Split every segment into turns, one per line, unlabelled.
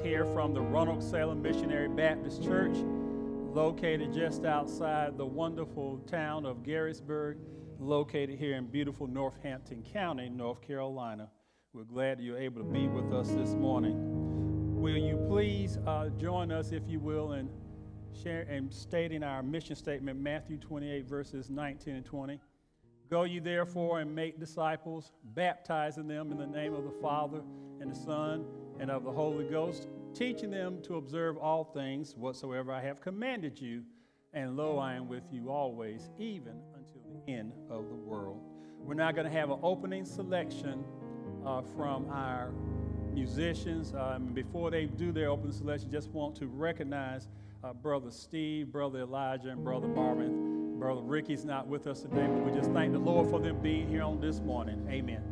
here from the Roanoke Salem Missionary Baptist Church, located just outside the wonderful town of Garysburg, located here in beautiful Northampton County, North Carolina. We're glad you're able to be with us this morning. Will you please uh, join us, if you will, in share and stating our mission statement, Matthew 28, verses 19 and 20. Go ye therefore and make disciples, baptizing them in the name of the Father and the Son and of the Holy Ghost, teaching them to observe all things whatsoever I have commanded you. And lo, I am with you always, even until the end of the world. We're now going to have an opening selection uh, from our musicians. Um, before they do their opening selection, just want to recognize uh, Brother Steve, Brother Elijah, and Brother Marvin. Brother Ricky's not with us today, but we just thank the Lord for them being here on this morning. Amen.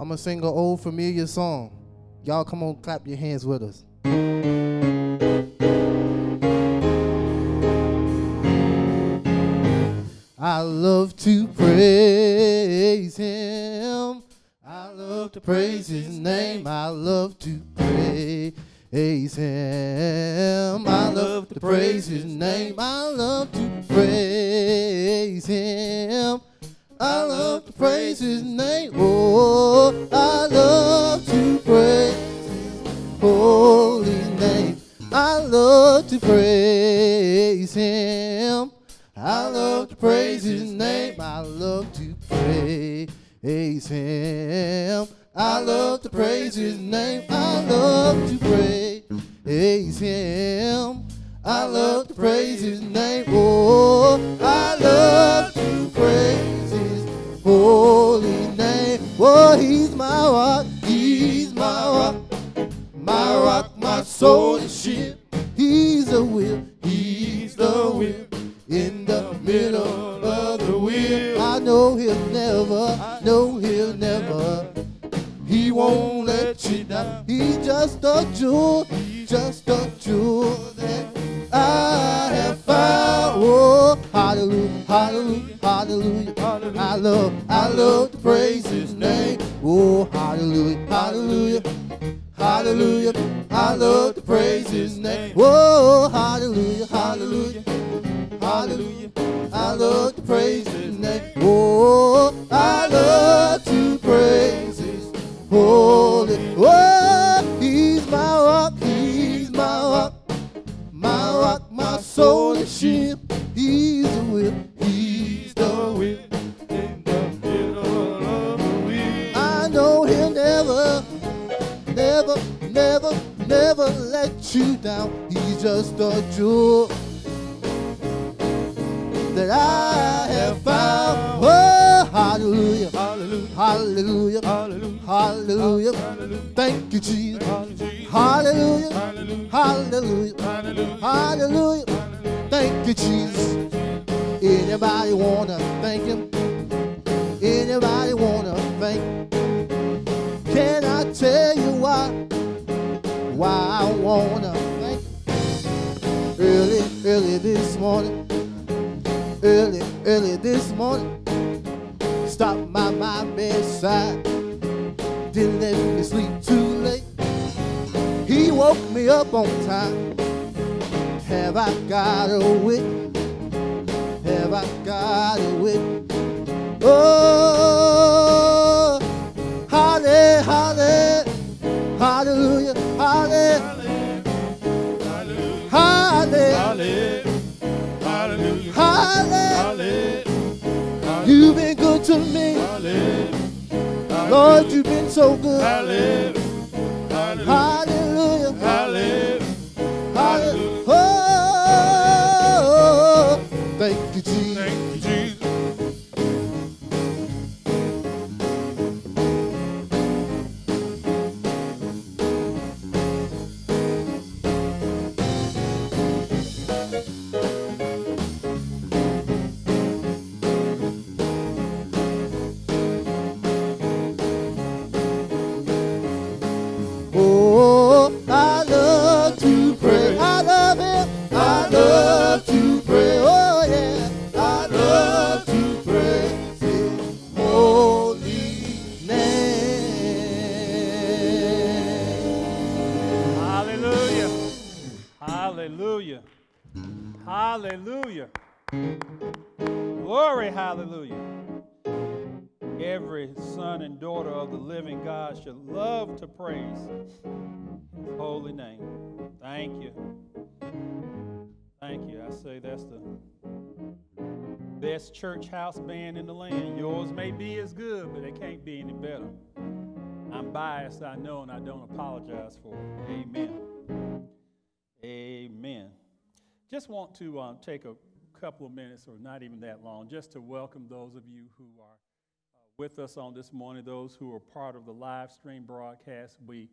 I'm gonna sing an old familiar song. Y'all come on, clap your hands with us. I love to praise him. I love to praise his name. I love to praise him. I love to praise his name. I love to praise him. I love to praise his name. Oh, I love to praise his holy name. I love to praise him. I love to praise his name. I love to praise him. I love to praise his name. I love to praise him. I love to praise his name. Oh, I love to praise holy name. Oh, he's my rock. He's my rock. My rock, my soul ship. He's the will. He's the will. In the middle of the wheel. I know he'll never. I know he'll never. He won't let you down. He's just a jewel, just a jewel hallelujah, hallelujah, hallelujah. I love, I love to praise His name. Oh, hallelujah, hallelujah, hallelujah. I love to praise His name. Oh, hallelujah, hallelujah, hallelujah. I love to praise His name. Oh, I Just a jewel that I have found. Oh, hallelujah, hallelujah, hallelujah, hallelujah. Thank you, Jesus. Hallelujah, hallelujah, hallelujah. Thank you, Jesus. Anybody wanna thank Him? Anybody wanna thank? Can I tell you why? Why I wanna? Early this morning, early, early this morning. Stopped by my bedside, didn't let me sleep too late. He woke me up on time. Have I got a witness? Have I got a witness? Oh, holly, holly, hallelujah, holly, Hallelujah. holly. You've been good to me, Lord. You've been so good. Hallelujah, hallelujah. His holy name.
Thank you. Thank you. I say that's the best church house band in the land. Yours may be as good, but it can't be any better. I'm biased, I know, and I don't apologize for it. Amen. Amen. Just want to um, take a couple of minutes, or not even that long, just to welcome those of you who are uh, with us on this morning, those who are part of the live stream broadcast. We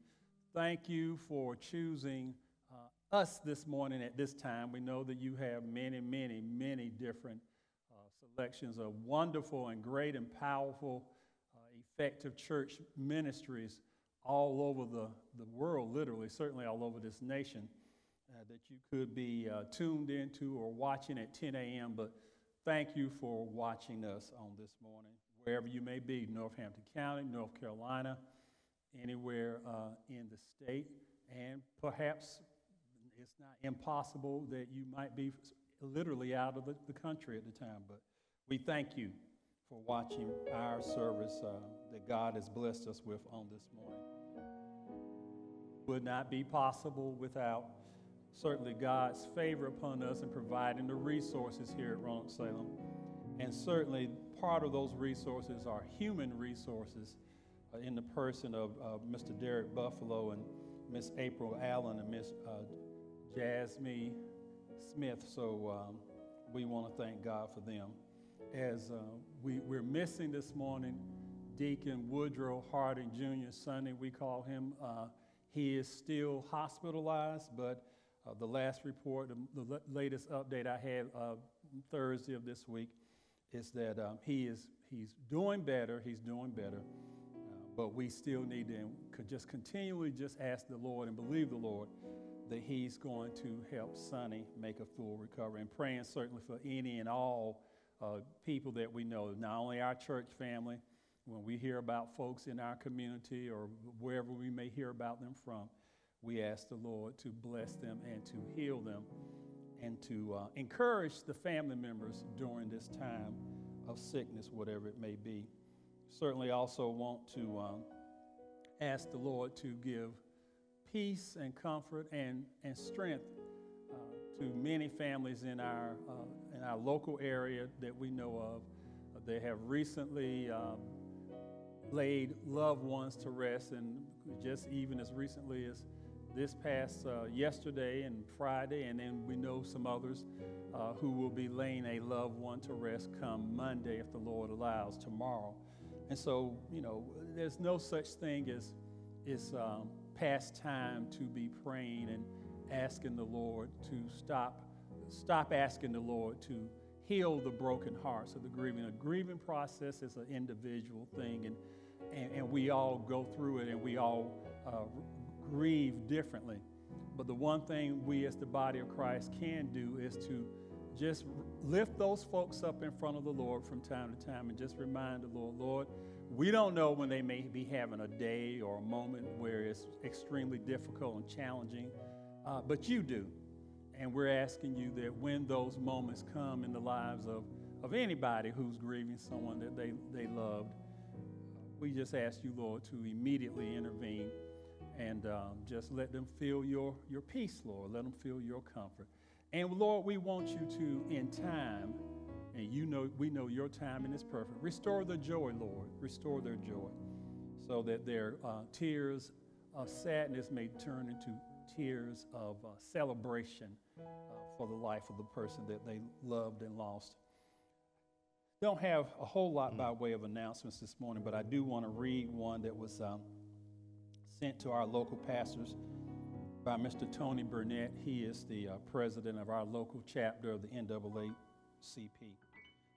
thank you for choosing uh, us this morning at this time. We know that you have many, many, many different uh, selections of wonderful and great and powerful, uh, effective church ministries all over the, the world, literally, certainly all over this nation uh, that you could be uh, tuned into or watching at 10 a.m. But thank you for watching us on this morning, wherever you may be Northampton County, North Carolina, anywhere uh, in the state. And perhaps it's not impossible that you might be literally out of the, the country at the time. But we thank you for watching our service uh, that God has blessed us with on this morning. Would not be possible without certainly God's favor upon us in providing the resources here at Roanoke Salem. And certainly part of those resources are human resources in the person of uh, Mr. Derek Buffalo and Miss April Allen and Miss uh, Jasmine Smith. So um, we want to thank God for them. As uh, we, we're missing this morning Deacon Woodrow Harding Jr. Sunday, we call him. Uh, he is still hospitalized, but uh, the last report, the, latest update I had uh, Thursday of this week, is that um, he is he's doing better. He's doing better, uh, but we still need to just continually just ask the Lord and believe the Lord that He's going to help Sonny make a full recovery. And praying certainly for any and all uh, people that we know, not only our church family. When we hear about folks in our community or wherever we may hear about them from, we ask the Lord to bless them and to heal them and to uh, encourage the family members during this time of sickness, whatever it may be. Certainly, also want to um, ask the Lord to give peace and comfort and, and strength uh, to many families in our, uh, in our local area that we know of. They have recently um, laid loved ones to rest, and just even as recently as this past uh, yesterday and Friday, and then we know some others uh, who will be laying a loved one to rest come Monday if the Lord allows tomorrow. And so, you know, there's no such thing as it's um, past time to be praying and asking the Lord to stop, stop asking the Lord to heal the broken hearts of the grieving. A grieving process is an individual thing, and, and, and we all go through it, and we all uh, grieve differently. But the one thing we as the body of Christ can do is to just lift those folks up in front of the Lord from time to time and just remind the Lord, Lord, we don't know when they may be having a day or a moment where it's extremely difficult and challenging, uh, but you do. And we're asking you that when those moments come in the lives of, of anybody who's grieving someone that they, they loved, we just ask you, Lord, to immediately intervene and um, just let them feel your, your peace, Lord. Let them feel your comfort. And Lord, we want you to, in time, and you know we know your timing is perfect. Restore the joy, Lord. Restore their joy, so that their uh, tears of sadness may turn into tears of uh, celebration uh, for the life of the person that they loved and lost. Don't have a whole lot by way of announcements this morning, but I do want to read one that was um, sent to our local pastors by Mr. Tony Burnett. He is the uh, president of our local chapter of the NAACP.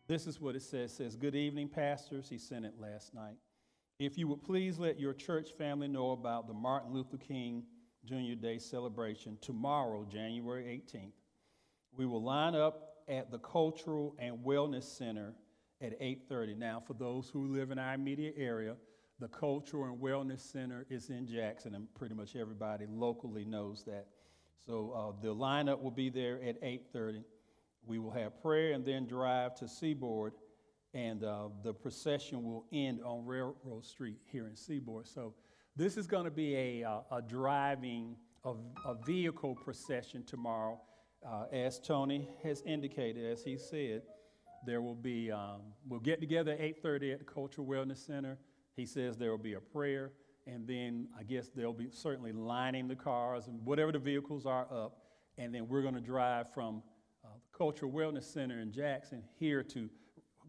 This is what it says. It says, Good evening, pastors. He sent it last night. If you would please let your church family know about the Martin Luther King Jr. Day celebration tomorrow, January 18th. We will line up at the Cultural and Wellness Center at 8:30. Now, for those who live in our immediate area, the Cultural and Wellness Center is in Jackson, and pretty much everybody locally knows that. So uh, the lineup will be there at 8:30. We will have prayer and then drive to Seaboard, and uh, the procession will end on Railroad Street here in Seaboard. So this is going to be a, uh, a driving, a, a, vehicle procession tomorrow. Uh, as Tony has indicated, as he said, there will be, um, we'll get together at 8.30 at the Cultural Wellness Center. He says there will be a prayer, and then I guess they'll be certainly lining the cars and whatever the vehicles are up, and then we're going to drive from uh, the Cultural Wellness Center in Jackson here to,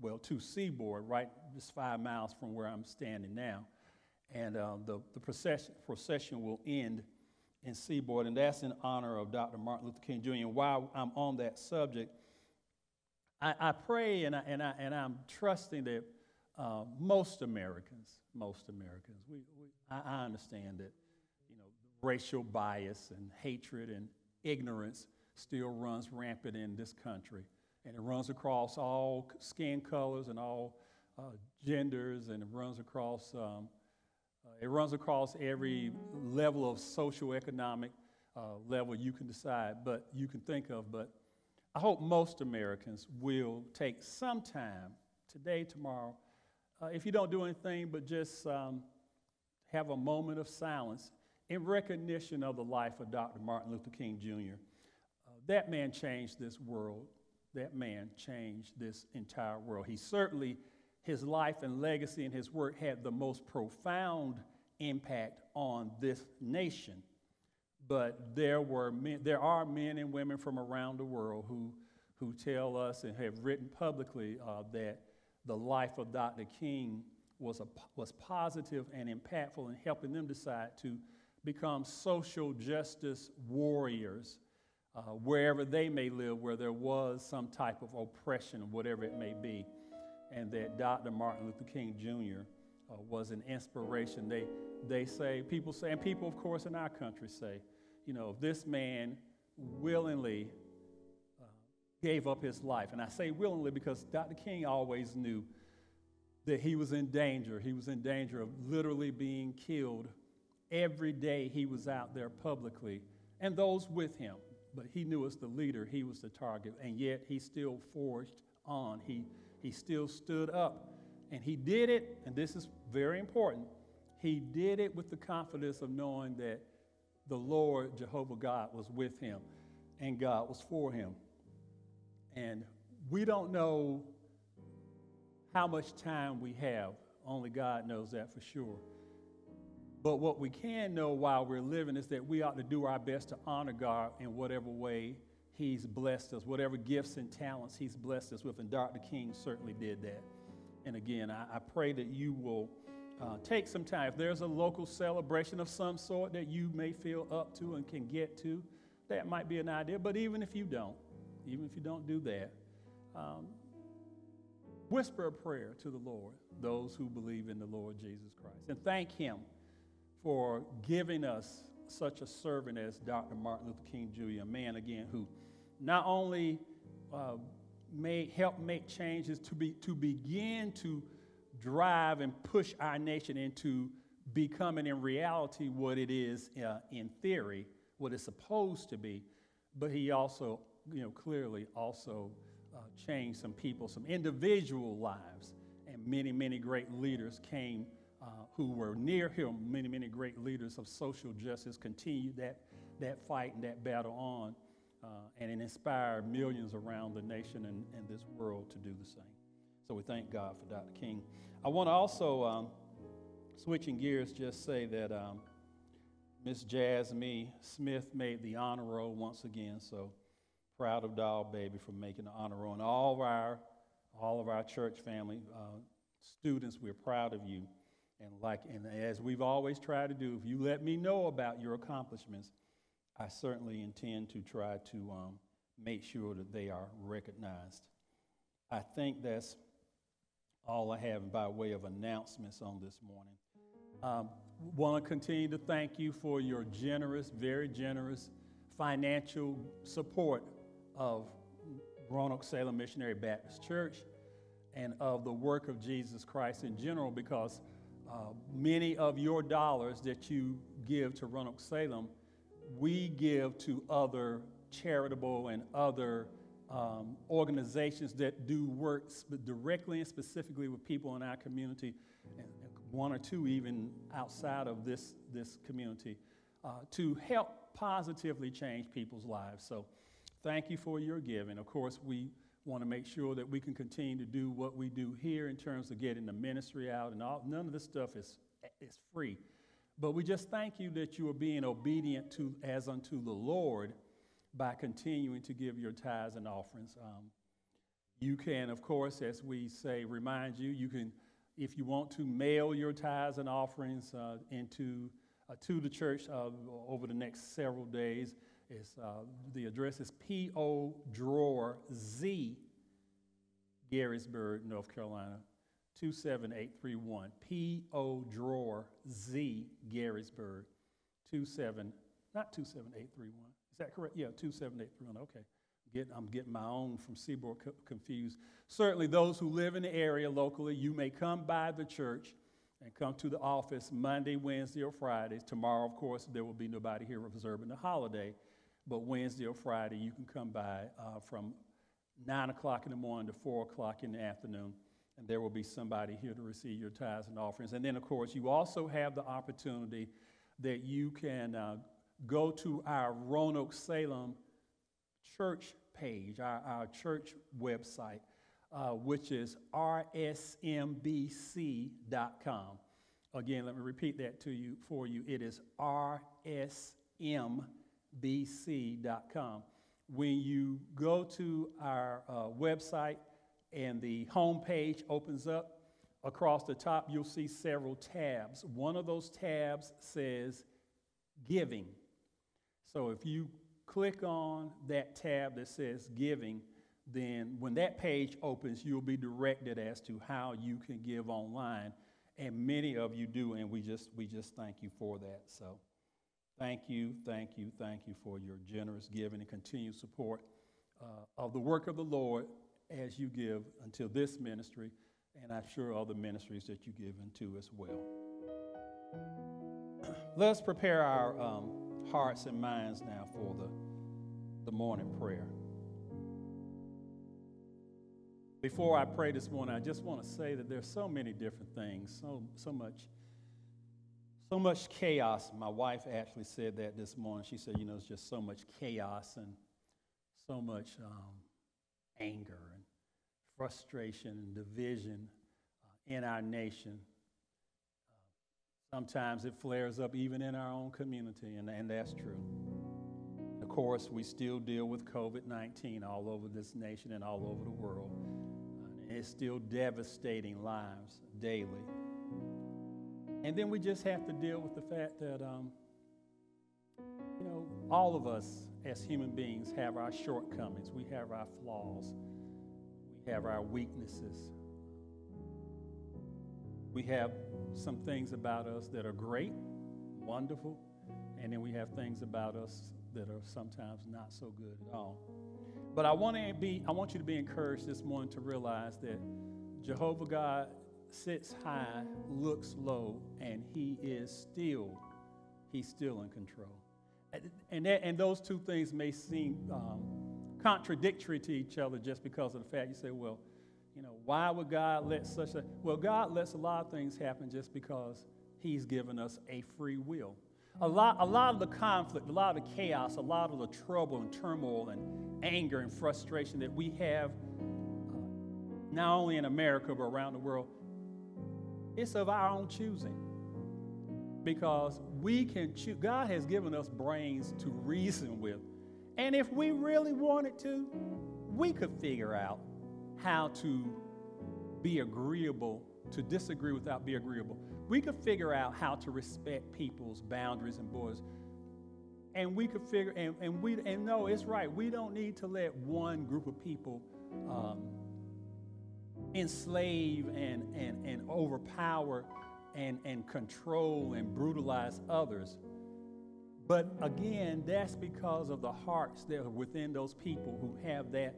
well, to Seaboard, right just five miles from where I'm standing now. And uh, the, the procession, procession will end in Seaboard, and that's in honor of Dr. Martin Luther King Jr. And while I'm on that subject, I, I pray and, I, and, I, and I'm trusting that uh, most Americans, most Americans, we, we, I, I understand that you know, racial bias and hatred and ignorance still runs rampant in this country. And it runs across all skin colors and all uh, genders, and it runs across um, uh, it runs across every level of social economic uh, level you can decide, but you can think of. But I hope most Americans will take some time today, tomorrow, uh, if you don't do anything but just um, have a moment of silence in recognition of the life of Dr. Martin Luther King Jr. Uh, that man changed this world. That man changed this entire world. He certainly his life and legacy and his work had the most profound impact on this nation. But there, were men, there are men and women from around the world who, who tell us and have written publicly uh, that the life of Dr. King was, a, was positive and impactful in helping them decide to become social justice warriors uh, wherever they may live, where there was some type of oppression, whatever it may be and that Dr. Martin Luther King Jr. Uh, was an inspiration. They, they say, people say, and people, of course, in our country say, you know, this man willingly gave up his life. And I say willingly because Dr. King always knew that he was in danger. He was in danger of literally being killed every day he was out there publicly, and those with him. But he knew as the leader, he was the target, and yet he still forged on. He he still stood up. And he did it, and this is very important, he did it with the confidence of knowing that the Lord, Jehovah God, was with him and God was for him. And we don't know how much time we have, only God knows that for sure. But what we can know while we're living is that we ought to do our best to honor God in whatever way He's blessed us, whatever gifts and talents He's blessed us with. And Dr. King certainly did that. And again, I, I pray that you will uh, take some time. If there's a local celebration of some sort that you may feel up to and can get to, that might be an idea. But even if you don't, even if you don't do that, um, whisper a prayer to the Lord, those who believe in the Lord Jesus Christ, and thank Him for giving us such a servant as Dr. Martin Luther King Jr., a man again who not only uh, made help make changes to be to begin to drive and push our nation into becoming in reality what it is uh, in theory, what it's supposed to be, but he also, you know, clearly also uh, changed some people, some individual lives, and many, many great leaders came uh, who were near him. Many, many great leaders of social justice continued that that fight and that battle on, uh, and it inspired millions around the nation and, and this world to do the same. So we thank God for Dr. King. I want to also, um, switching gears, just say that um, Miss Jasmine Smith made the honor roll once again. So proud of Doll Baby for making the honor roll, and all of our, all of our church family uh, students, we're proud of you. And like, and as we've always tried to do, if you let me know about your accomplishments, I certainly intend to try to um, make sure that they are recognized. I think that's all I have by way of announcements on this morning. Um, Want to continue to thank you for your generous, very generous financial support of Roanoke Salem Missionary Baptist Church and of the work of Jesus Christ in general because uh, many of your dollars that you give to Roanoke Salem, we give to other charitable and other um, organizations that do work directly and specifically with people in our community, and one or two even outside of this, this community, uh, to help positively change people's lives. So thank you for your giving. Of course, we want to make sure that we can continue to do what we do here in terms of getting the ministry out and all. None of this stuff is, is free. But we just thank you that you are being obedient to as unto the Lord by continuing to give your tithes and offerings. Um, you can, of course, as we say, remind you, you can, if you want to mail your tithes and offerings uh, into uh, to the church uh, over the next several days. It's, uh, the address is P.O. Drawer Z, Garysburg, North Carolina, 27831. P.O. Drawer Z, Garysburg, 27, not 27831. Is that correct? Yeah, 27831. Okay. Get, I'm getting my own from Seaboard co- confused. Certainly, those who live in the area locally, you may come by the church and come to the office Monday, Wednesday, or Friday. Tomorrow, of course, there will be nobody here observing the holiday, but Wednesday or Friday, you can come by uh, from 9 o'clock in the morning to 4 o'clock in the afternoon, and there will be somebody here to receive your tithes and offerings. And then, of course, you also have the opportunity that you can uh, go to our Roanoke Salem church page, our, our church website, uh, which is rsmbc.com. Again, let me repeat that to you for you. It is rsmbc.com. When you go to our uh, website and the home page opens up, across the top you'll see several tabs. One of those tabs says Giving. So if you click on that tab that says Giving, then when that page opens, you'll be directed as to how you can give online. And many of you do, and we just, we just thank you for that. So thank you, thank you, thank you for your generous giving and continued support uh, of the work of the Lord as you give until this ministry, and I'm sure other ministries that you give into as well. Let's prepare our um, hearts and minds now for the, the morning prayer. Before I pray this morning, I just want to say that there's so many different things, so, so much, so much chaos. My wife actually said that this morning. She said, you know, it's just so much chaos and so much um, anger and frustration and division uh, in our nation. Uh, sometimes it flares up even in our own community, and, and that's true. Of course, we still deal with COVID 19 all over this nation and all over the world. It's still devastating lives daily. And then we just have to deal with the fact that, um, you know, all of us as human beings have our shortcomings, we have our flaws, we have our weaknesses. We have some things about us that are great, wonderful, And then we have things about us that are sometimes not so good at all. But I want to be I want you to be encouraged this morning to realize that Jehovah God sits high, looks low, and he is still he's still in control. And, that, and those two things may seem um, contradictory to each other just because of the fact you say, well, you know, why would God let such a. Well, God lets a lot of things happen just because He's given us a free will. A lot, a lot of the conflict, a lot of the chaos, a lot of the trouble and turmoil and anger and frustration that we have, uh, not only in America, but around the world, it's of our own choosing. Because we can choose, God has given us brains to reason with. And if we really wanted to, we could figure out how to be agreeable, to disagree without be agreeable. We could figure out how to respect people's boundaries and borders. And we could figure, and, and we, and no, it's right. We don't need to let one group of people um, enslave and, and, and overpower and, and control and brutalize others. But again, that's because of the hearts that are within those people who have that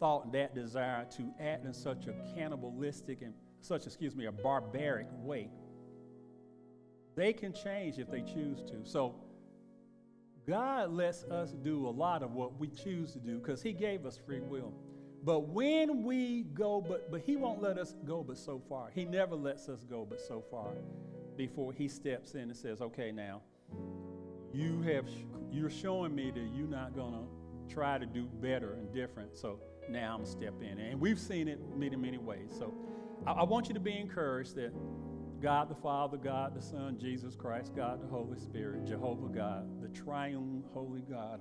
thought, that desire to act in such a cannibalistic and such, excuse me, a barbaric way. They can change if they choose to. So God lets us do a lot of what we choose to do because He gave us free will. But when we go, but, but He won't let us go but so far. He never lets us go but so far before He steps in and says, okay, now, you have, you're showing me that you're not going to try to do better and different. So now I'm going to step in. And we've seen it many, many ways. So I, I want you to be encouraged that God the Father, God the Son, Jesus Christ, God the Holy Spirit, Jehovah God, the triune holy God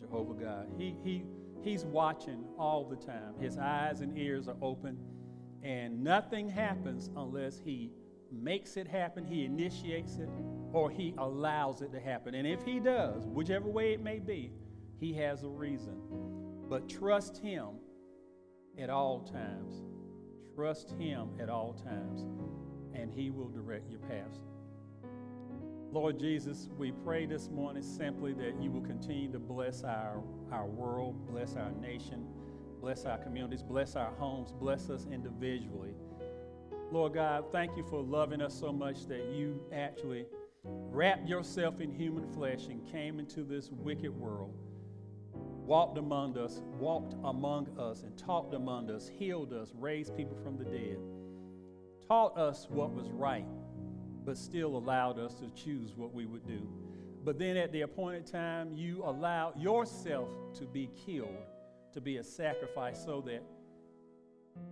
Jehovah God. He, he, he's watching all the time. His eyes and ears are open, and nothing happens unless he makes it happen, he initiates it, or he allows it to happen. And if he does, whichever way it may be, he has a reason. But trust him at all times. Trust him at all times, and he will direct your paths. Lord Jesus, we pray this morning simply that you will continue to bless our, our world, bless our nation, bless our communities, bless our homes, bless us individually. Lord God, thank you for loving us so much that you actually wrapped yourself in human flesh and came into this wicked world, walked among us, walked among us, and talked among us, healed us, raised people from the dead, taught us what was right but still allowed us to choose what we would do. But then at the appointed time, you allow yourself to be killed, to be a sacrifice, so that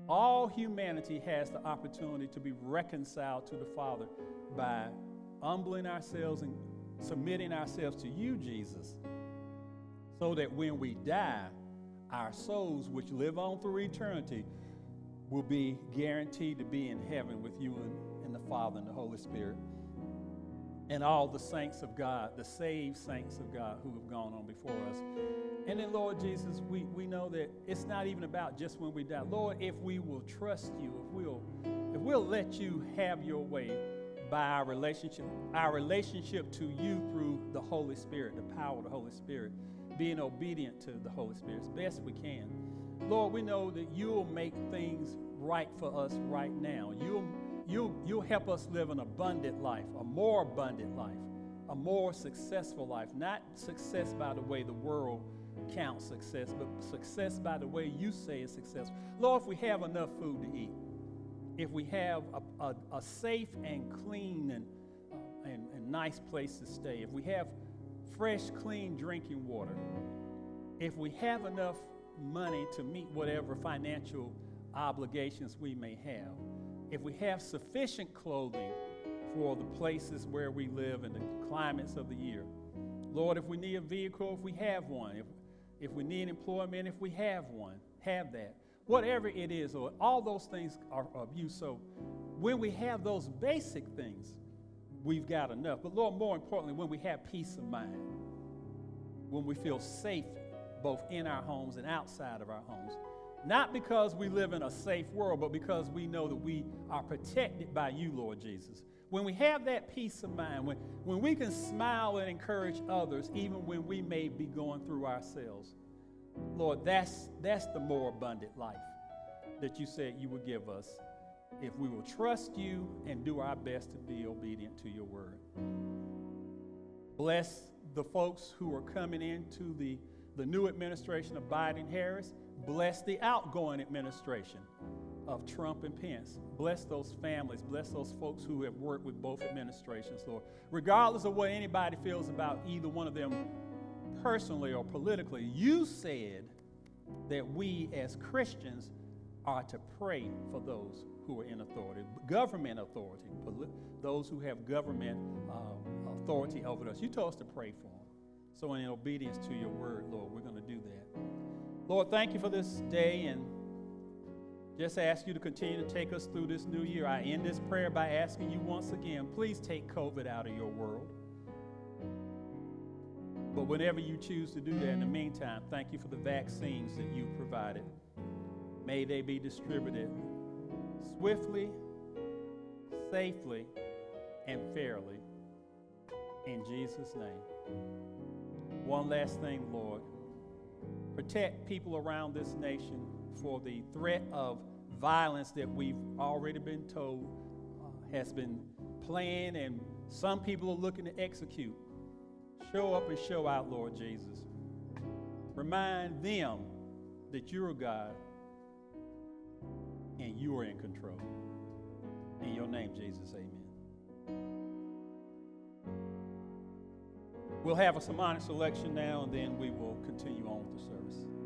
all humanity has the opportunity to be reconciled to the Father by humbling ourselves and submitting ourselves to you, Jesus, so that when we die, our souls, which live on through eternity, will be guaranteed to be in heaven with you and Father, and the Holy Spirit, and all the saints of God, the saved saints of God who have gone on before us. And then, Lord Jesus, we, we know that it's not even about just when we die. Lord, if we will trust you, if we'll, if we'll let you have your way by our relationship, our relationship to you through the Holy Spirit, the power of the Holy Spirit, being obedient to the Holy Spirit as best we can. Lord, we know that you'll make things right for us right now. You'll you, you'll help us live an abundant life, a more abundant life, a more successful life. Not success by the way the world counts success, but success by the way you say is success. Lord, if we have enough food to eat, if we have a, a, a safe and clean and, uh, and, and nice place to stay, if we have fresh, clean drinking water, if we have enough money to meet whatever financial obligations we may have, if we have sufficient clothing for the places where we live and the climates of the year. Lord, if we need a vehicle, if we have one, if, if we need employment, if we have one, have that. Whatever it is, Lord, all those things are of you. So when we have those basic things, we've got enough. But Lord, more importantly, when we have peace of mind, when we feel safe both in our homes and outside of our homes, not because we live in a safe world, but because we know that we are protected by you, Lord Jesus.
when we have that peace of mind, when, when we can smile and encourage others, even when we may be going through ourselves, Lord, that's, that's the more abundant life that you said you would give us if we will trust you and do our best to be obedient to your word. Bless the folks who are coming into the, the new administration of Biden Harris. Bless the outgoing administration of Trump and Pence. Bless those families. Bless those folks who have worked with both administrations, Lord. Regardless of what anybody feels about either one of them personally or politically, you said that we as Christians are to pray for those who are in authority, government authority, those who have government uh, authority over us. You told us to pray for them. So, in obedience to your word, Lord, we're going to do that. Lord, thank you for this day and just ask you to continue to take us through this new year. I end this prayer by asking you once again please take COVID out of your world. But whenever you choose to do that, in the meantime, thank you for the vaccines that you've provided. May they be distributed swiftly, safely, and fairly. In Jesus' name. One last thing, Lord. Protect people around this nation for the threat of violence that we've already been told uh, has been planned and some people are looking to execute. Show up and show out, Lord Jesus. Remind them that you're God and you are in control. In your name, Jesus, amen. We'll have a sermonic selection now, and then we will continue on with the service.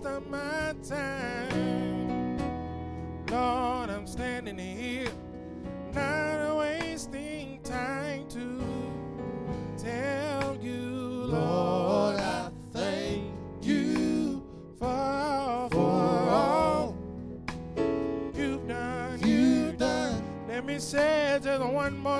waste of my time. Lord, I'm standing here, not wasting time to tell you,
Lord, I thank you
for, for all you've done. You've done. Let
me say just one
more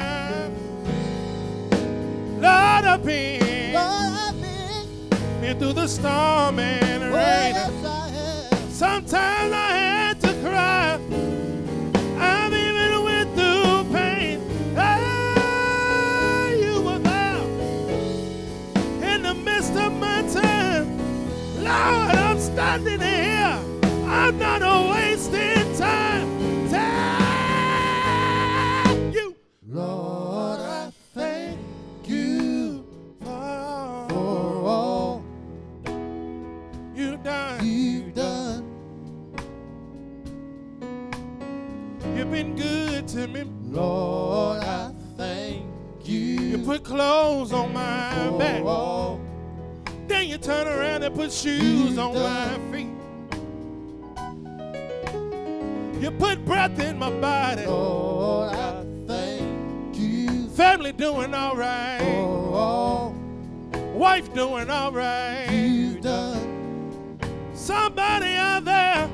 doing all right.
you've done.
Somebody out there.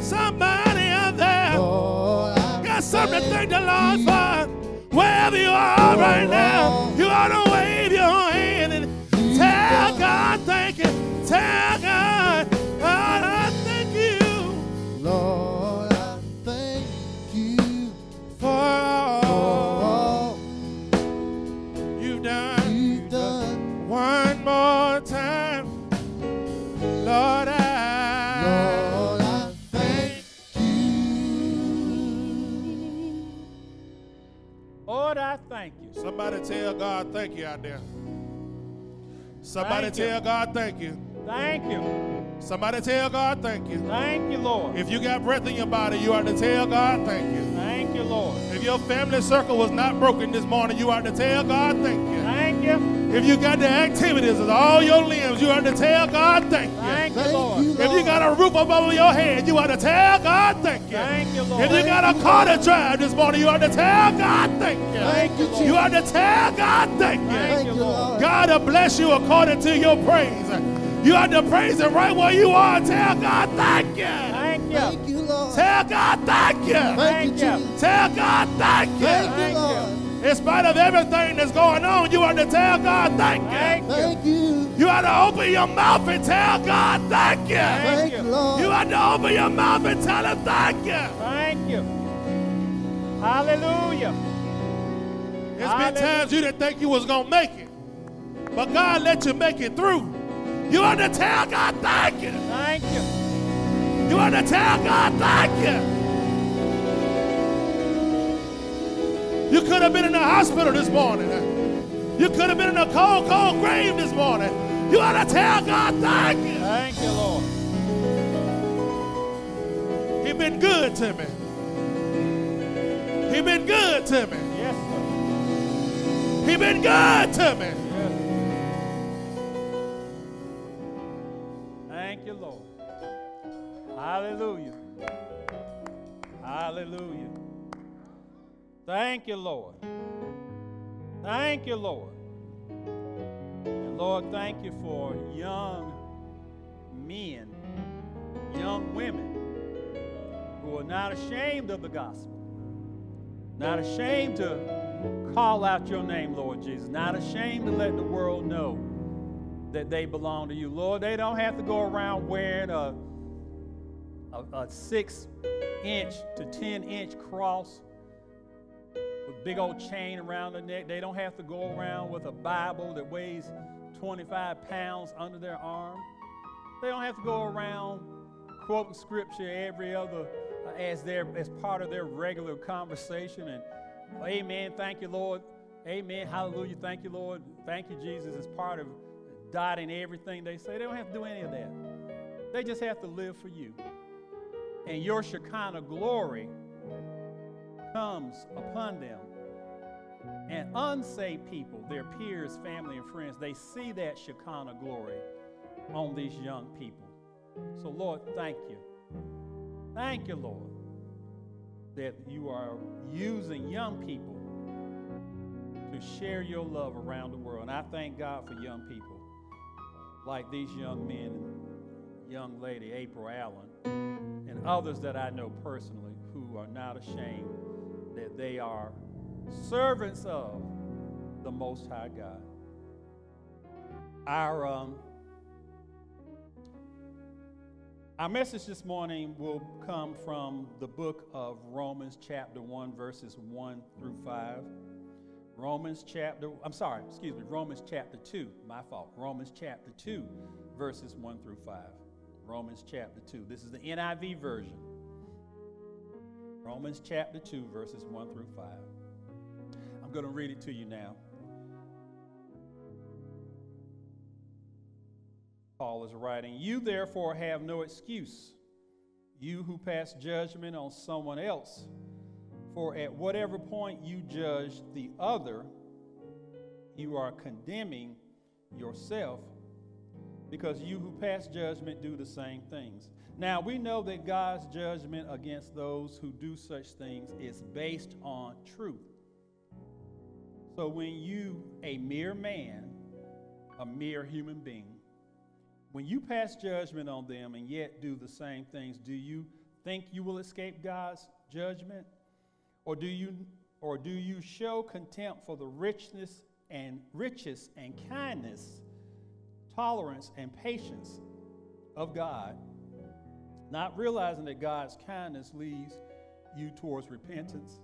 Somebody out there.
Lord,
Got something to thank
thank
the Lord for. Wherever you are right now, thank you out there. Somebody
Thank you.
tell God thank you.
Thank you.
Somebody tell God thank you.
Thank you, Lord.
If you got breath in your body, you ought to tell God thank you.
Thank you, Lord.
If your family circle was not broken this morning, you ought to tell God thank you.
Thank you.
If you got the activities of all your limbs, you ought to tell God thank you.
Thank you,
Thank
Lord.
you,
If you got a roof above your head, you ought to tell God thank you.
Thank you, Lord.
If you got a car to drive this morning, you ought to tell God thank you.
Thank you,
Lord.
You
Jesus.
ought to tell God thank you.
Thank
Thank
you,
you,
Lord.
Lord.
God will bless you according to your praise. You ought to praise Him right where you are. Tell God thank you.
Thank you.
Thank you, Lord.
Tell God thank you.
Thank
Thank
you,
you.
Jesus.
Tell God thank you.
Thank
Thank
you,
you.
Lord.
In spite of everything that's going on, you ought to tell God thank you.
Thank you.
Thank you.
You ought to open your mouth and tell God thank you.
Thank
you.
you, Lord.
You ought to open your mouth and tell Him thank you.
Thank you. Hallelujah.
There's been times you didn't think you was going to make it, but God let you make it through. You ought to tell God thank you.
Thank you.
You ought to tell God thank you. You could have been in the hospital this morning. You could have been in a cold, cold grave this morning. You ought to tell God thank you.
Thank you, Lord.
He been good to me. He been good to me.
Yes, sir.
He been good to me.
Yes. Thank you, Lord. Hallelujah. Hallelujah. Thank you, Lord. Thank you, Lord. And Lord, thank you for young men, young women who are not ashamed of the gospel, not ashamed to call out your name, Lord Jesus, not ashamed to let the world know that they belong to you. Lord, they don't have to go around wearing a, a, a six inch to 10 inch cross with big old chain around their neck. They don't have to go around with a Bible that weighs 25 pounds under their arm. They don't have to go around quoting scripture every other uh, as their as part of their regular conversation and amen thank you lord. Amen hallelujah thank you lord. Thank you jesus as part of dotting everything they say. They don't have to do any of that. They just have to live for you. And your shekinah glory comes upon them. And unsaved people their peers family and friends they see that shekinah glory on these young people. So lord thank you. Thank you, Lord, that you are using young people to share your love around the world. And I thank God for young people like these young men and young lady, April Allen, and others that I know personally who are not ashamed that they are servants of the Most High God. Our um, Our message this morning will come from the book of Romans, chapter 1, verses 1 through 5. Romans chapter, I'm sorry, excuse me, Romans chapter 2, my fault. Romans chapter 2, verses 1 through 5. Romans chapter 2. This is the NIV version. Romans chapter 2, verses 1 through 5. I'm going to read it to you now. Paul is writing, You therefore have no excuse, You who pass judgment on someone else, for at whatever point you judge the other, you are condemning yourself because you who pass judgment do the same things. Now, we know that God's judgment against those who do such things is based on truth. So when you, a mere man, a mere human being, when you pass judgment on them and yet do the same things, do you think you will escape God's judgment? Or do you or do you show contempt for the richness and riches and kindness, tolerance and patience of God, not realizing that God's kindness leads you towards repentance?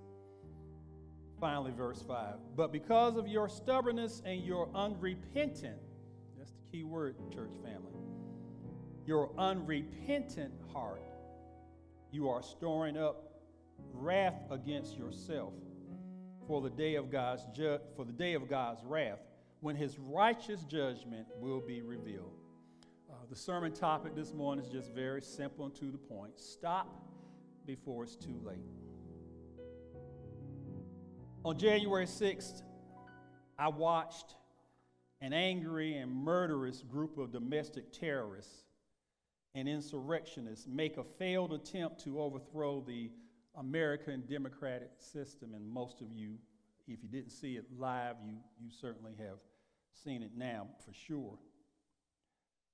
Finally, verse 5. But because of your stubbornness and your unrepentant, that's the key word, church family, your unrepentant heart, you are storing up wrath against yourself for the day of God's ju- for the day of God's wrath, when His righteous judgment will be revealed. Uh, the sermon topic this morning is just very simple and to the point. Stop before it's too late. On January 6th, I watched an angry and murderous group of domestic terrorists and insurrectionists make a failed attempt to overthrow the American democratic system. And most of you, if you didn't see it live, you, you certainly have seen it now for sure.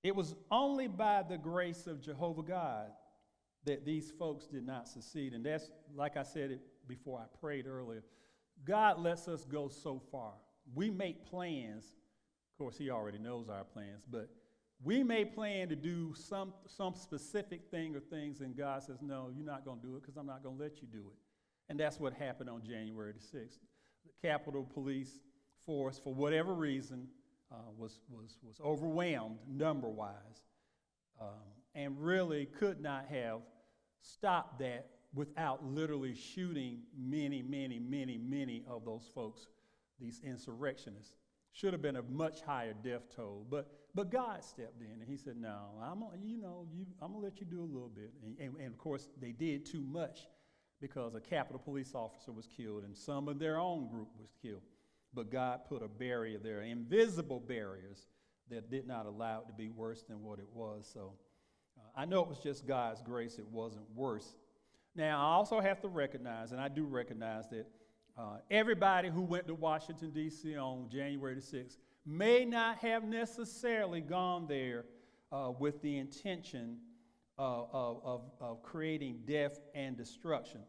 It was only by the grace of Jehovah God that these folks did not succeed. And that's, like I said it before I prayed earlier, God lets us go so far. We make plans. Of course, He already knows our plans, but we may plan to do some, some specific thing or things, and God says, No, you're not going to do it because I'm not going to let you do it. And that's what happened on January the 6th. The Capitol Police Force, for whatever reason, uh, was, was, was overwhelmed number wise um, and really could not have stopped that without literally shooting many, many, many, many of those folks, these insurrectionists. Should have been a much higher death toll, but but God stepped in and He said, "No, I'm gonna, you know you I'm gonna let you do a little bit." And, and, and of course, they did too much because a Capitol police officer was killed and some of their own group was killed. But God put a barrier there, invisible barriers that did not allow it to be worse than what it was. So uh, I know it was just God's grace; it wasn't worse. Now I also have to recognize, and I do recognize that uh, everybody who went to Washington, D.C. on January the 6th may not have necessarily gone there uh, with the intention of, of, of creating death and destruction.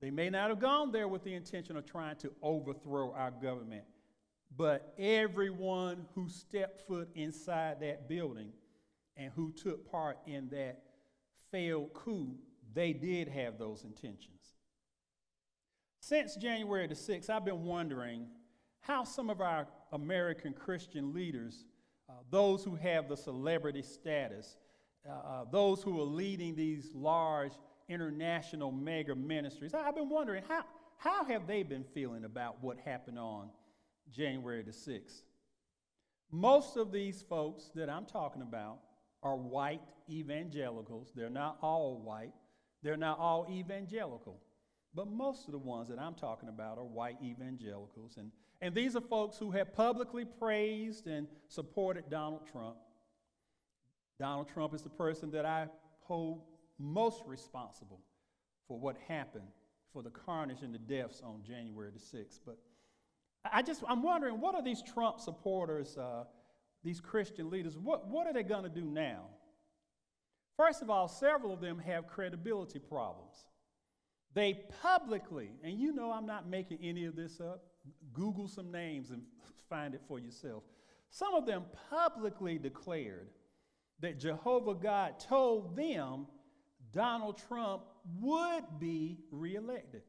They may not have gone there with the intention of trying to overthrow our government. But everyone who stepped foot inside that building and who took part in that failed coup, they did have those intentions. Since January the 6th, I've been wondering how some of our American Christian leaders, uh, those who have the celebrity status, uh, uh, those who are leading these large international mega ministries, I've been wondering how, how have they been feeling about what happened on January the 6th? Most of these folks that I'm talking about are white evangelicals. They're not all white, they're not all evangelical. But most of the ones that I'm talking about are white evangelicals. And, and these are folks who have publicly praised and supported Donald Trump. Donald Trump is the person that I hold most responsible for what happened, for the carnage and the deaths on January the 6th. But I just, I'm wondering, what are these Trump supporters, uh, these Christian leaders, what, what are they going to do now? First of all, several of them have credibility problems. They publicly, and you know I'm not making any of this up, Google some names and find it for yourself. Some of them publicly declared that Jehovah God told them Donald Trump would be reelected.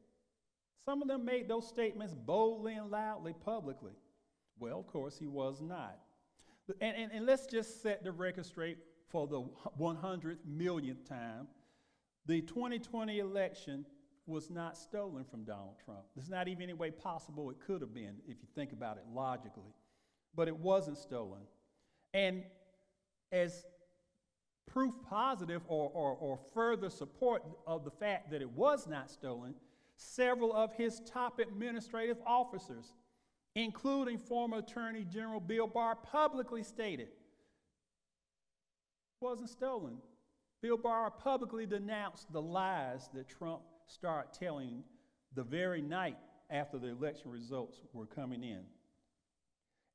Some of them made those statements boldly and loudly publicly. Well, of course, he was not. And, and, and let's just set the record straight for the 100th millionth time. The 2020 election was not stolen from Donald Trump. There's not even any way possible it could have been if you think about it logically. But it wasn't stolen. And as proof positive or, or, or further support of the fact that it was not stolen, several of his top administrative officers, including former Attorney General Bill Barr, publicly stated it wasn't stolen. Bill Barr publicly denounced the lies that Trump started telling the very night after the election results were coming in.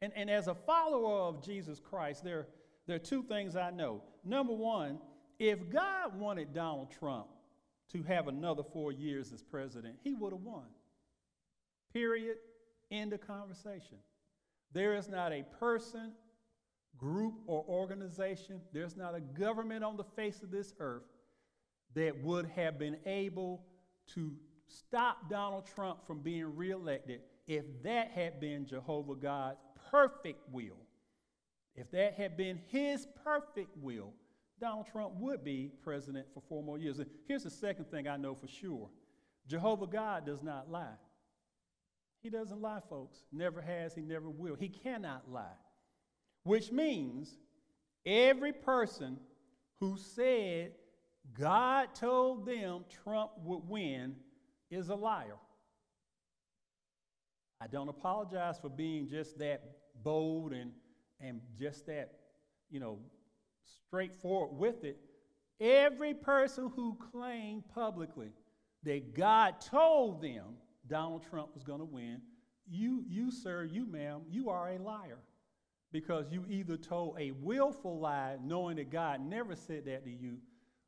And, and as a follower of Jesus Christ, there, there are two things I know. Number one, if God wanted Donald Trump to have another four years as president, he would have won. Period. End of conversation. There is not a person, group, or organization, there's not a government on the face of this earth that would have been able to stop Donald Trump from being reelected if that had been Jehovah God's perfect will. If that had been his perfect will, Donald Trump would be president for four more years. And here's the second thing I know for sure Jehovah God does not lie. He doesn't lie, folks. Never has, he never will. He cannot lie. Which means every person who said God told them Trump would win is a liar. I don't apologize for being just that bold and, and just that, you know, straightforward with it. Every person who claimed publicly that God told them Donald Trump was going to win, you, you, sir, you, ma'am, you are a liar. Because you either told a willful lie knowing that God never said that to you,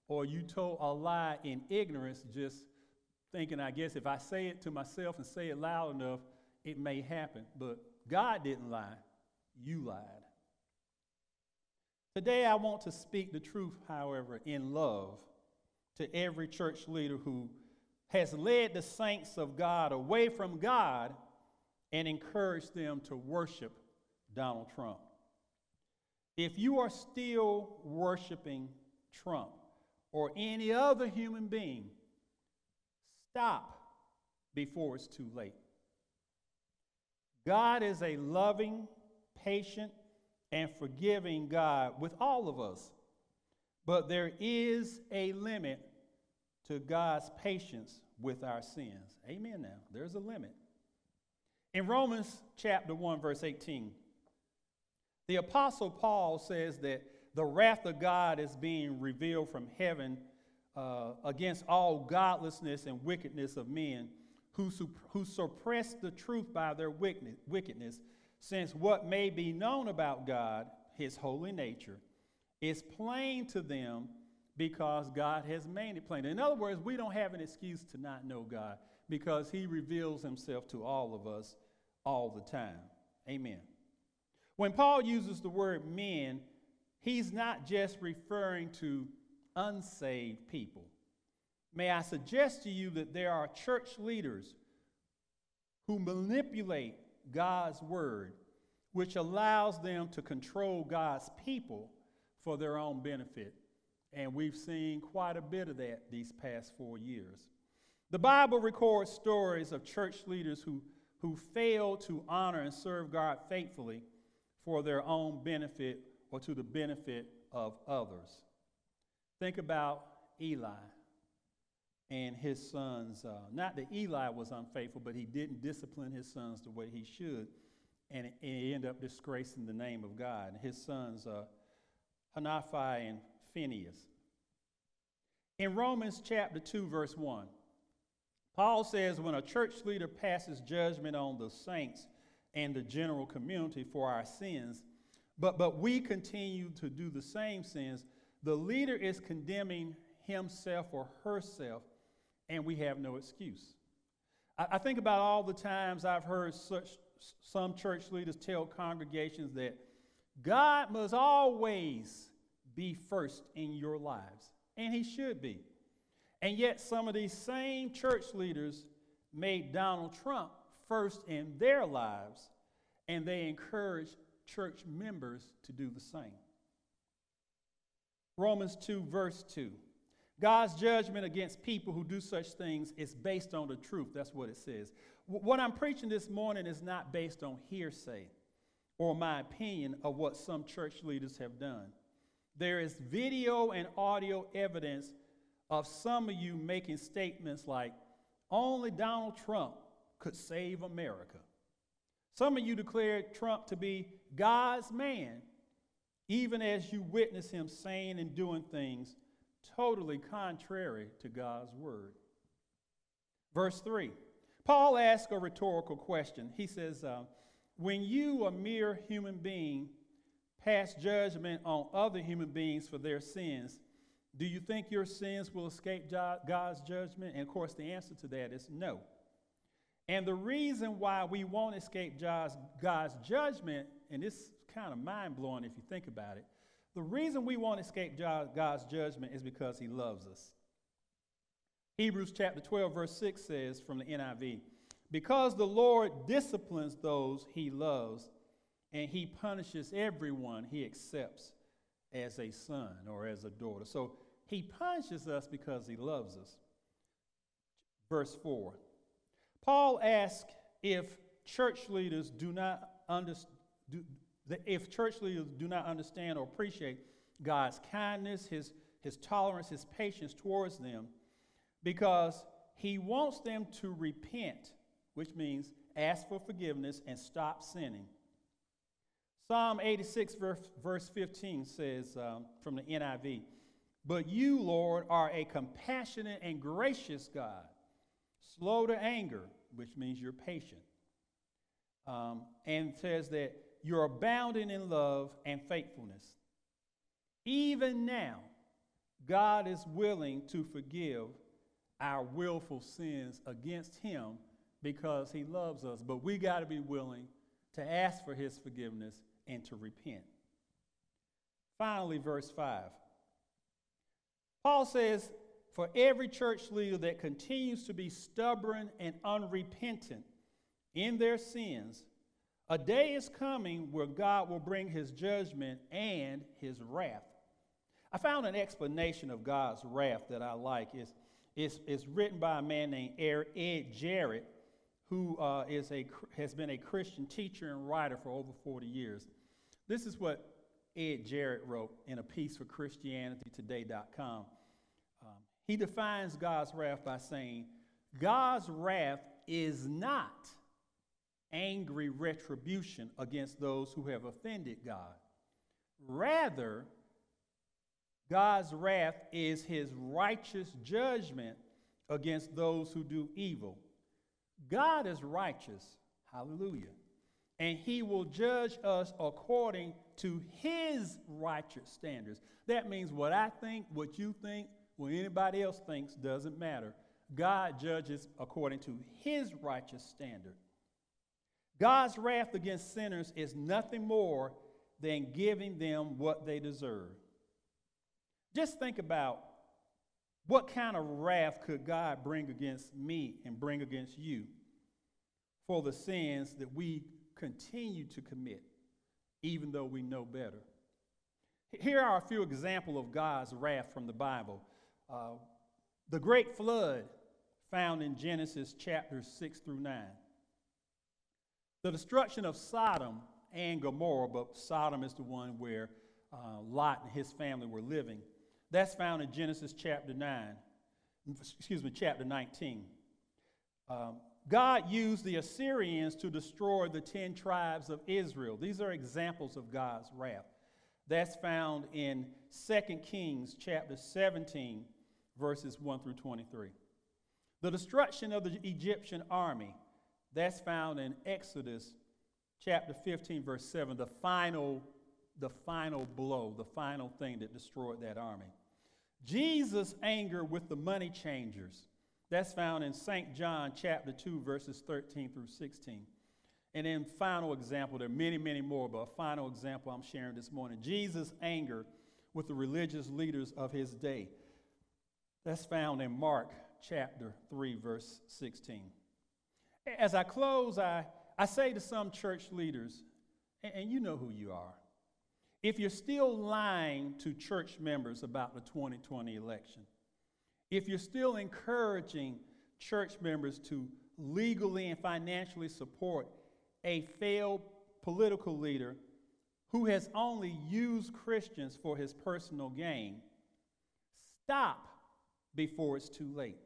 or you told a lie in ignorance, just thinking, I guess if I say it to myself and say it loud enough, it may happen. But God didn't lie, you lied. Today, I want to speak the truth, however, in love to every church leader who has led the saints of God away from God and encouraged them to worship Donald Trump. If you are still worshiping Trump or any other human being, stop before it's too late. God is a loving, patient, and forgiving God with all of us. But there is a limit to God's patience with our sins. Amen now. There's a limit. In Romans chapter 1 verse 18, the apostle Paul says that the wrath of God is being revealed from heaven uh, against all godlessness and wickedness of men who, who suppress the truth by their wickedness, since what may be known about God, his holy nature, is plain to them because God has made it plain. In other words, we don't have an excuse to not know God because he reveals himself to all of us all the time. Amen. When Paul uses the word men, he's not just referring to unsaved people. May I suggest to you that there are church leaders who manipulate God's word, which allows them to control God's people for their own benefit. And we've seen quite a bit of that these past four years. The Bible records stories of church leaders who, who fail to honor and serve God faithfully for their own benefit or to the benefit of others. Think about Eli and his sons. Uh, not that Eli was unfaithful, but he didn't discipline his sons the way he should, and it ended up disgracing the name of God. His sons, uh, Hophni and Phinehas. In Romans chapter 2, verse 1, Paul says, When a church leader passes judgment on the saints and the general community for our sins, but, but we continue to do the same sins, the leader is condemning himself or herself, and we have no excuse. I, I think about all the times I've heard such some church leaders tell congregations that God must always be first in your lives, and He should be. And yet, some of these same church leaders made Donald Trump first in their lives, and they encourage church members to do the same. Romans 2, verse 2. God's judgment against people who do such things is based on the truth. That's what it says. what I'm preaching this morning is not based on hearsay or my opinion of what some church leaders have done. There is video and audio evidence of some of you making statements like, only Donald Trump could save America. Some of you declared Trump to be God's man, even as you witness him saying and doing things totally contrary to God's word. Verse 3 Paul asks a rhetorical question. He says, uh, When you, a mere human being, pass judgment on other human beings for their sins, do you think your sins will escape God's judgment? And of course, the answer to that is no. And the reason why we won't escape God's, judgment, and is kind of mind blowing if you think about it, the reason we won't escape God's judgment is because He loves us. Hebrews chapter 12, verse 6 says from the NIV, Because the Lord disciplines those He loves, and He punishes everyone He accepts as a son or as a daughter. So He punishes us because He loves us. Verse 4 Paul asks if church leaders do not understand. If church leaders do not understand or appreciate God's kindness, his, his tolerance, his patience towards them, because he wants them to repent, which means ask for forgiveness and stop sinning. Psalm 86, verse, verse 15 says um, from the NIV, But you, Lord, are a compassionate and gracious God, slow to anger, which means you're patient. Um, and says that you're abounding in love and faithfulness. Even now, God is willing to forgive our willful sins against Him because He loves us. But we got to be willing to ask for His forgiveness and to repent. Finally, verse 5. Paul says, For every church leader that continues to be stubborn and unrepentant in their sins, a day is coming where God will bring his judgment and his wrath. I found an explanation of God's wrath that I like. It's, it's, it's written by a man named Ed Jarrett, who uh, is a, has been a Christian teacher and writer for over 40 years. This is what Ed Jarrett wrote in a piece for ChristianityToday.com. Um, he defines God's wrath by saying, God's wrath is not angry retribution against those who have offended God. Rather, God's wrath is his righteous judgment against those who do evil. God is righteous. Hallelujah. And he will judge us according to his righteous standards. That means what I think, what you think, what anybody else thinks doesn't matter. God judges according to his righteous standard. God's wrath against sinners is nothing more than giving them what they deserve. Just think about what kind of wrath could God bring against me and bring against you for the sins that we continue to commit, even though we know better. Here are a few examples of God's wrath from the Bible. Uh, the great flood found in Genesis chapters 6 through 9. The destruction of Sodom and Gomorrah, but Sodom is the one where uh, Lot and his family were living. That's found in Genesis chapter 9, excuse me, chapter 19. Um, God used the Assyrians to destroy the 10 tribes of Israel. These are examples of God's wrath. That's found in 2 Kings chapter 17, verses 1 through 23. The destruction of the Egyptian army that's found in Exodus chapter 15, verse 7, the final, the final blow, the final thing that destroyed that army. Jesus' anger with the money changers. That's found in St. John chapter 2, verses 13 through 16. And then, final example, there are many, many more, but a final example I'm sharing this morning Jesus' anger with the religious leaders of his day. That's found in Mark chapter 3, verse 16. As I close, I, I say to some church leaders, and, and you know who you are, if you're still lying to church members about the 2020 election, if you're still encouraging church members to legally and financially support a failed political leader who has only used Christians for his personal gain, stop before it's too late.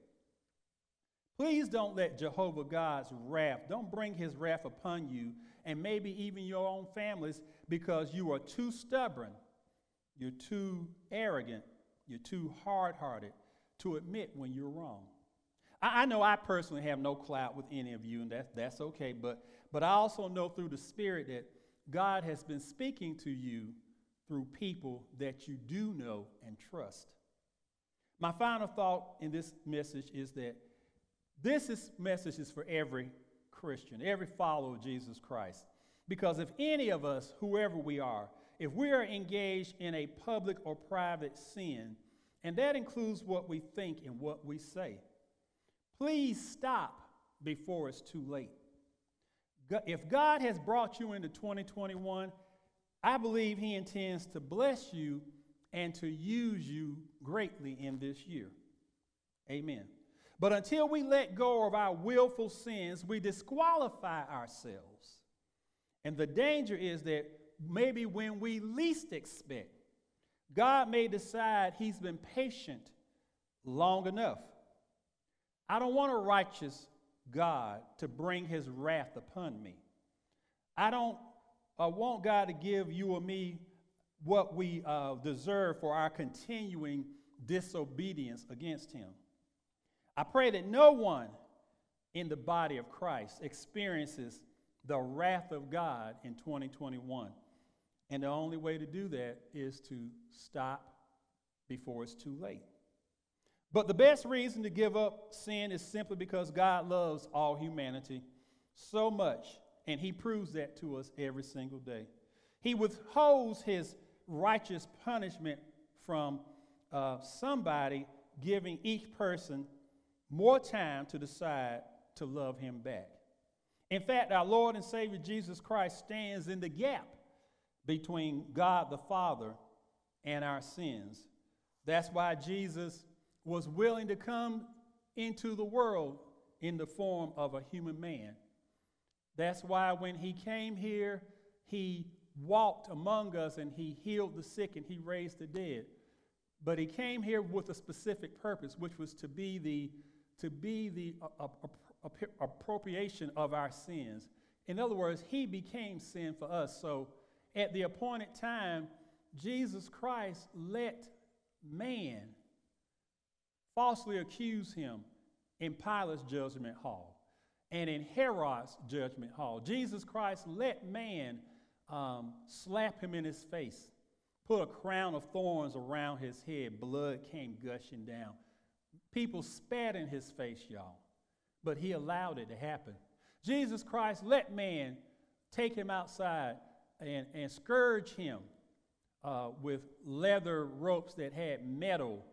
Please don't let Jehovah God's wrath, don't bring his wrath upon you and maybe even your own families because you are too stubborn, you're too arrogant, you're too hard hearted to admit when you're wrong. I, I, know I personally have no clout with any of you, and that's, that's okay, but, but I also know through the Spirit that God has been speaking to you through people that you do know and trust. My final thought in this message is that this is, message is for every Christian, every follower of Jesus Christ. Because if any of us, whoever we are, if we are engaged in a public or private sin, and that includes what we think and what we say, please stop before it's too late. If God has brought you into 2021, I believe He intends to bless you and to use you greatly in this year. Amen. But until we let go of our willful sins, we disqualify ourselves. And the danger is that maybe when we least expect, God may decide He's been patient long enough. I don't want a righteous God to bring His wrath upon me. I don't want God to give you or me what we uh, deserve for our continuing disobedience against Him. I pray that no one in the body of Christ experiences the wrath of God in 2021. And the only way to do that is to stop before it's too late. But the best reason to give up sin is simply because God loves all humanity so much, and He proves that to us every single day. He withholds His righteous punishment from uh, somebody giving each person more time to decide to love him back. In fact, our Lord and Savior Jesus Christ stands in the gap between God the Father and our sins. That's why Jesus was willing to come into the world in the form of a human man. That's why when he came here, he walked among us and he healed the sick and he raised the dead. But he came here with a specific purpose, which was to be the to be the uh, uh, appropriation of our sins. In other words, he became sin for us. So at the appointed time, Jesus Christ let man falsely accuse him in Pilate's judgment hall and in Herod's judgment hall. Jesus Christ let man um, slap him in his face, put a crown of thorns around his head, blood came gushing down. People spat in his face, y'all, but he allowed it to happen. Jesus Christ let man take him outside and, and scourge him uh, with leather ropes that had metal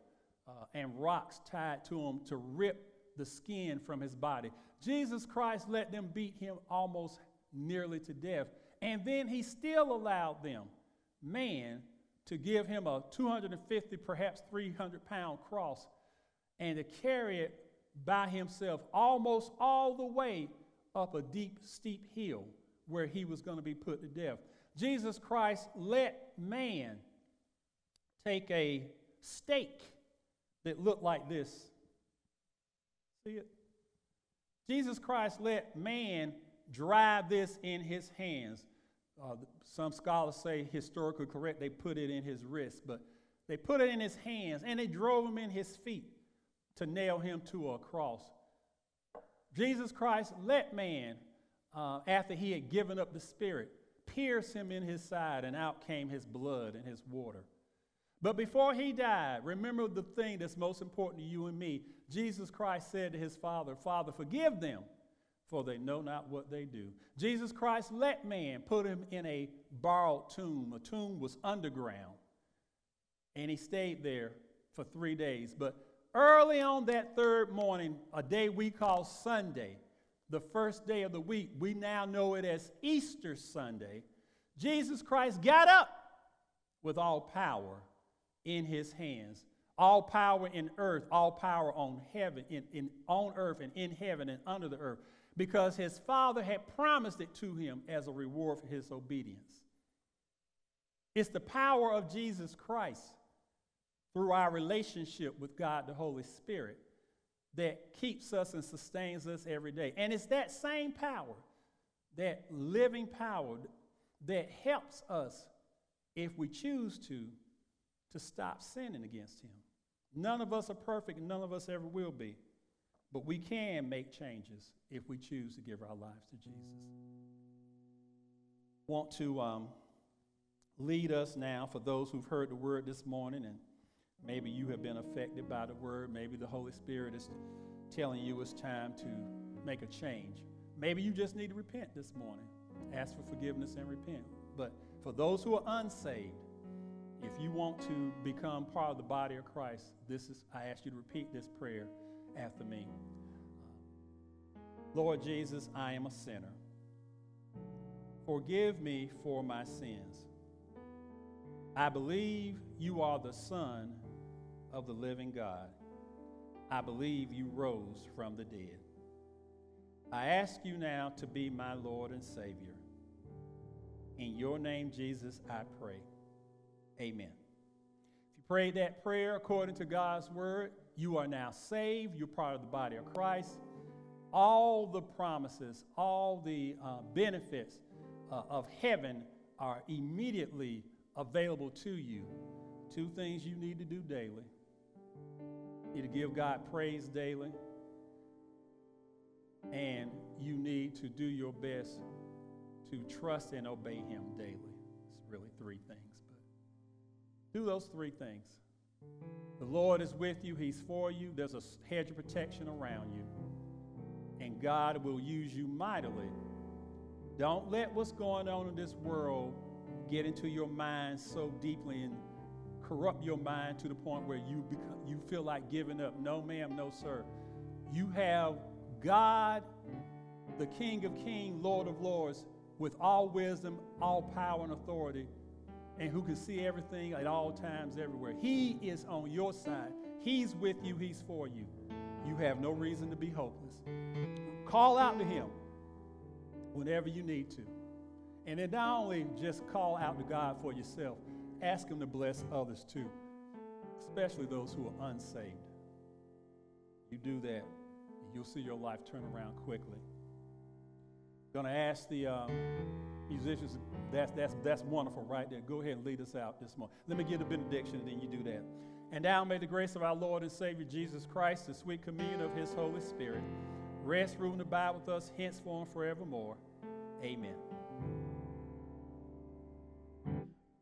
uh, and rocks tied to them to rip the skin from his body. Jesus Christ let them beat him almost nearly to death. And then he still allowed them, man, to give him a 250, perhaps 300 pound cross and to carry it by himself almost all the way up a deep, steep hill where he was going to be put to death. Jesus Christ let man take a stake that looked like this. See it? Jesus Christ let man drive this in his hands. Uh, some scholars say historically correct, they put it in his wrist, but they put it in his hands and they drove him in his feet to nail him to a cross. Jesus Christ let man, uh, after he had given up the Spirit, pierce him in his side, and out came his blood and his water. But before he died, remember the thing that's most important to you and me. Jesus Christ said to his Father, Father, forgive them, for they know not what they do. Jesus Christ let man put him in a borrowed tomb. A tomb was underground, and he stayed there for three days. But Early on that third morning, a day we call Sunday, the first day of the week, we now know it as Easter Sunday, Jesus Christ got up with all power in his hands. All power in earth, all power on heaven, in, in, on earth and in heaven and under the earth, because his father had promised it to him as a reward for his obedience. It's the power of Jesus Christ through our relationship with God the Holy Spirit that keeps us and sustains us every day. And it's that same power, that living power, that helps us, if we choose to, to stop sinning against Him. None of us are perfect, none of us ever will be. But we can make changes if we choose to give our lives to Jesus. Want to um, lead us now for those who've heard the word this morning and maybe you have been affected by the word. Maybe the Holy Spirit is telling you it's time to make a change. Maybe you just need to repent this morning. Ask for forgiveness and repent. But for those who are unsaved, if you want to become part of the body of Christ, this is I ask you to repeat this prayer after me. Lord Jesus, I am a sinner. Forgive me for my sins. I believe you are the Son of the living God. I believe you rose from the dead. I ask you now to be my Lord and Savior. In your name, Jesus, I pray. Amen. If you prayed that prayer according to God's word, you are now saved. You're part of the body of Christ. All the promises, all the uh, benefits uh, of heaven are immediately available to you. Two things you need to do daily. You need to give God praise daily, and you need to do your best to trust and obey Him daily. It's really three things, but do those three things. The Lord is with you, He's for you, there's a hedge of protection around you, and God will use you mightily. Don't let what's going on in this world get into your mind so deeply and corrupt your mind to the point where you become, you feel like giving up. No, ma'am, no, sir. You have God, the King of Kings, Lord of Lords, with all wisdom, all power and authority, and who can see everything at all times, everywhere. He is on your side. He's with you. He's for you. You have no reason to be hopeless. Call out to Him whenever you need to. And then not only just call out to God for yourself, ask Him to bless others too, especially those who are unsaved. You do that, you'll see your life turn around quickly. Going to ask the um, musicians, that's, that's, that's wonderful right there. Go ahead and lead us out this morning. Let me give the benediction and then you do that. And now may the grace of our Lord and Savior Jesus Christ, the sweet communion of his Holy Spirit, rest, rule, and abide with us henceforth and forevermore. Amen.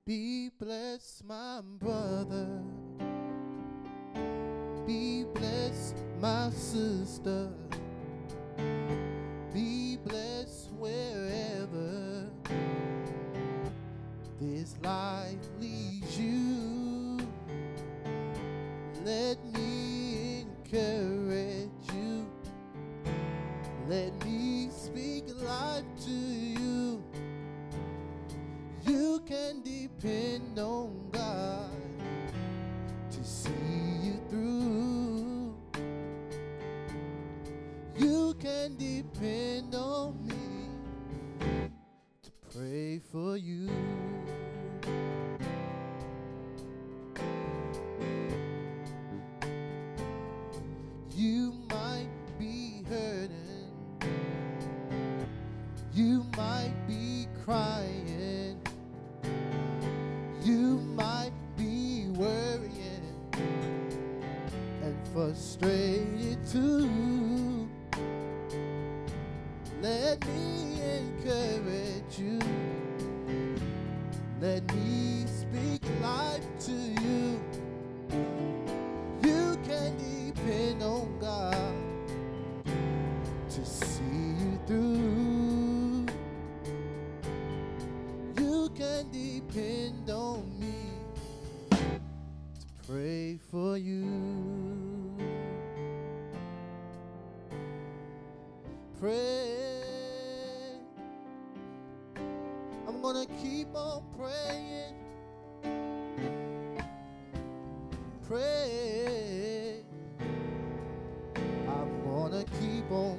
Be blessed, my brother. Be blessed, my sister.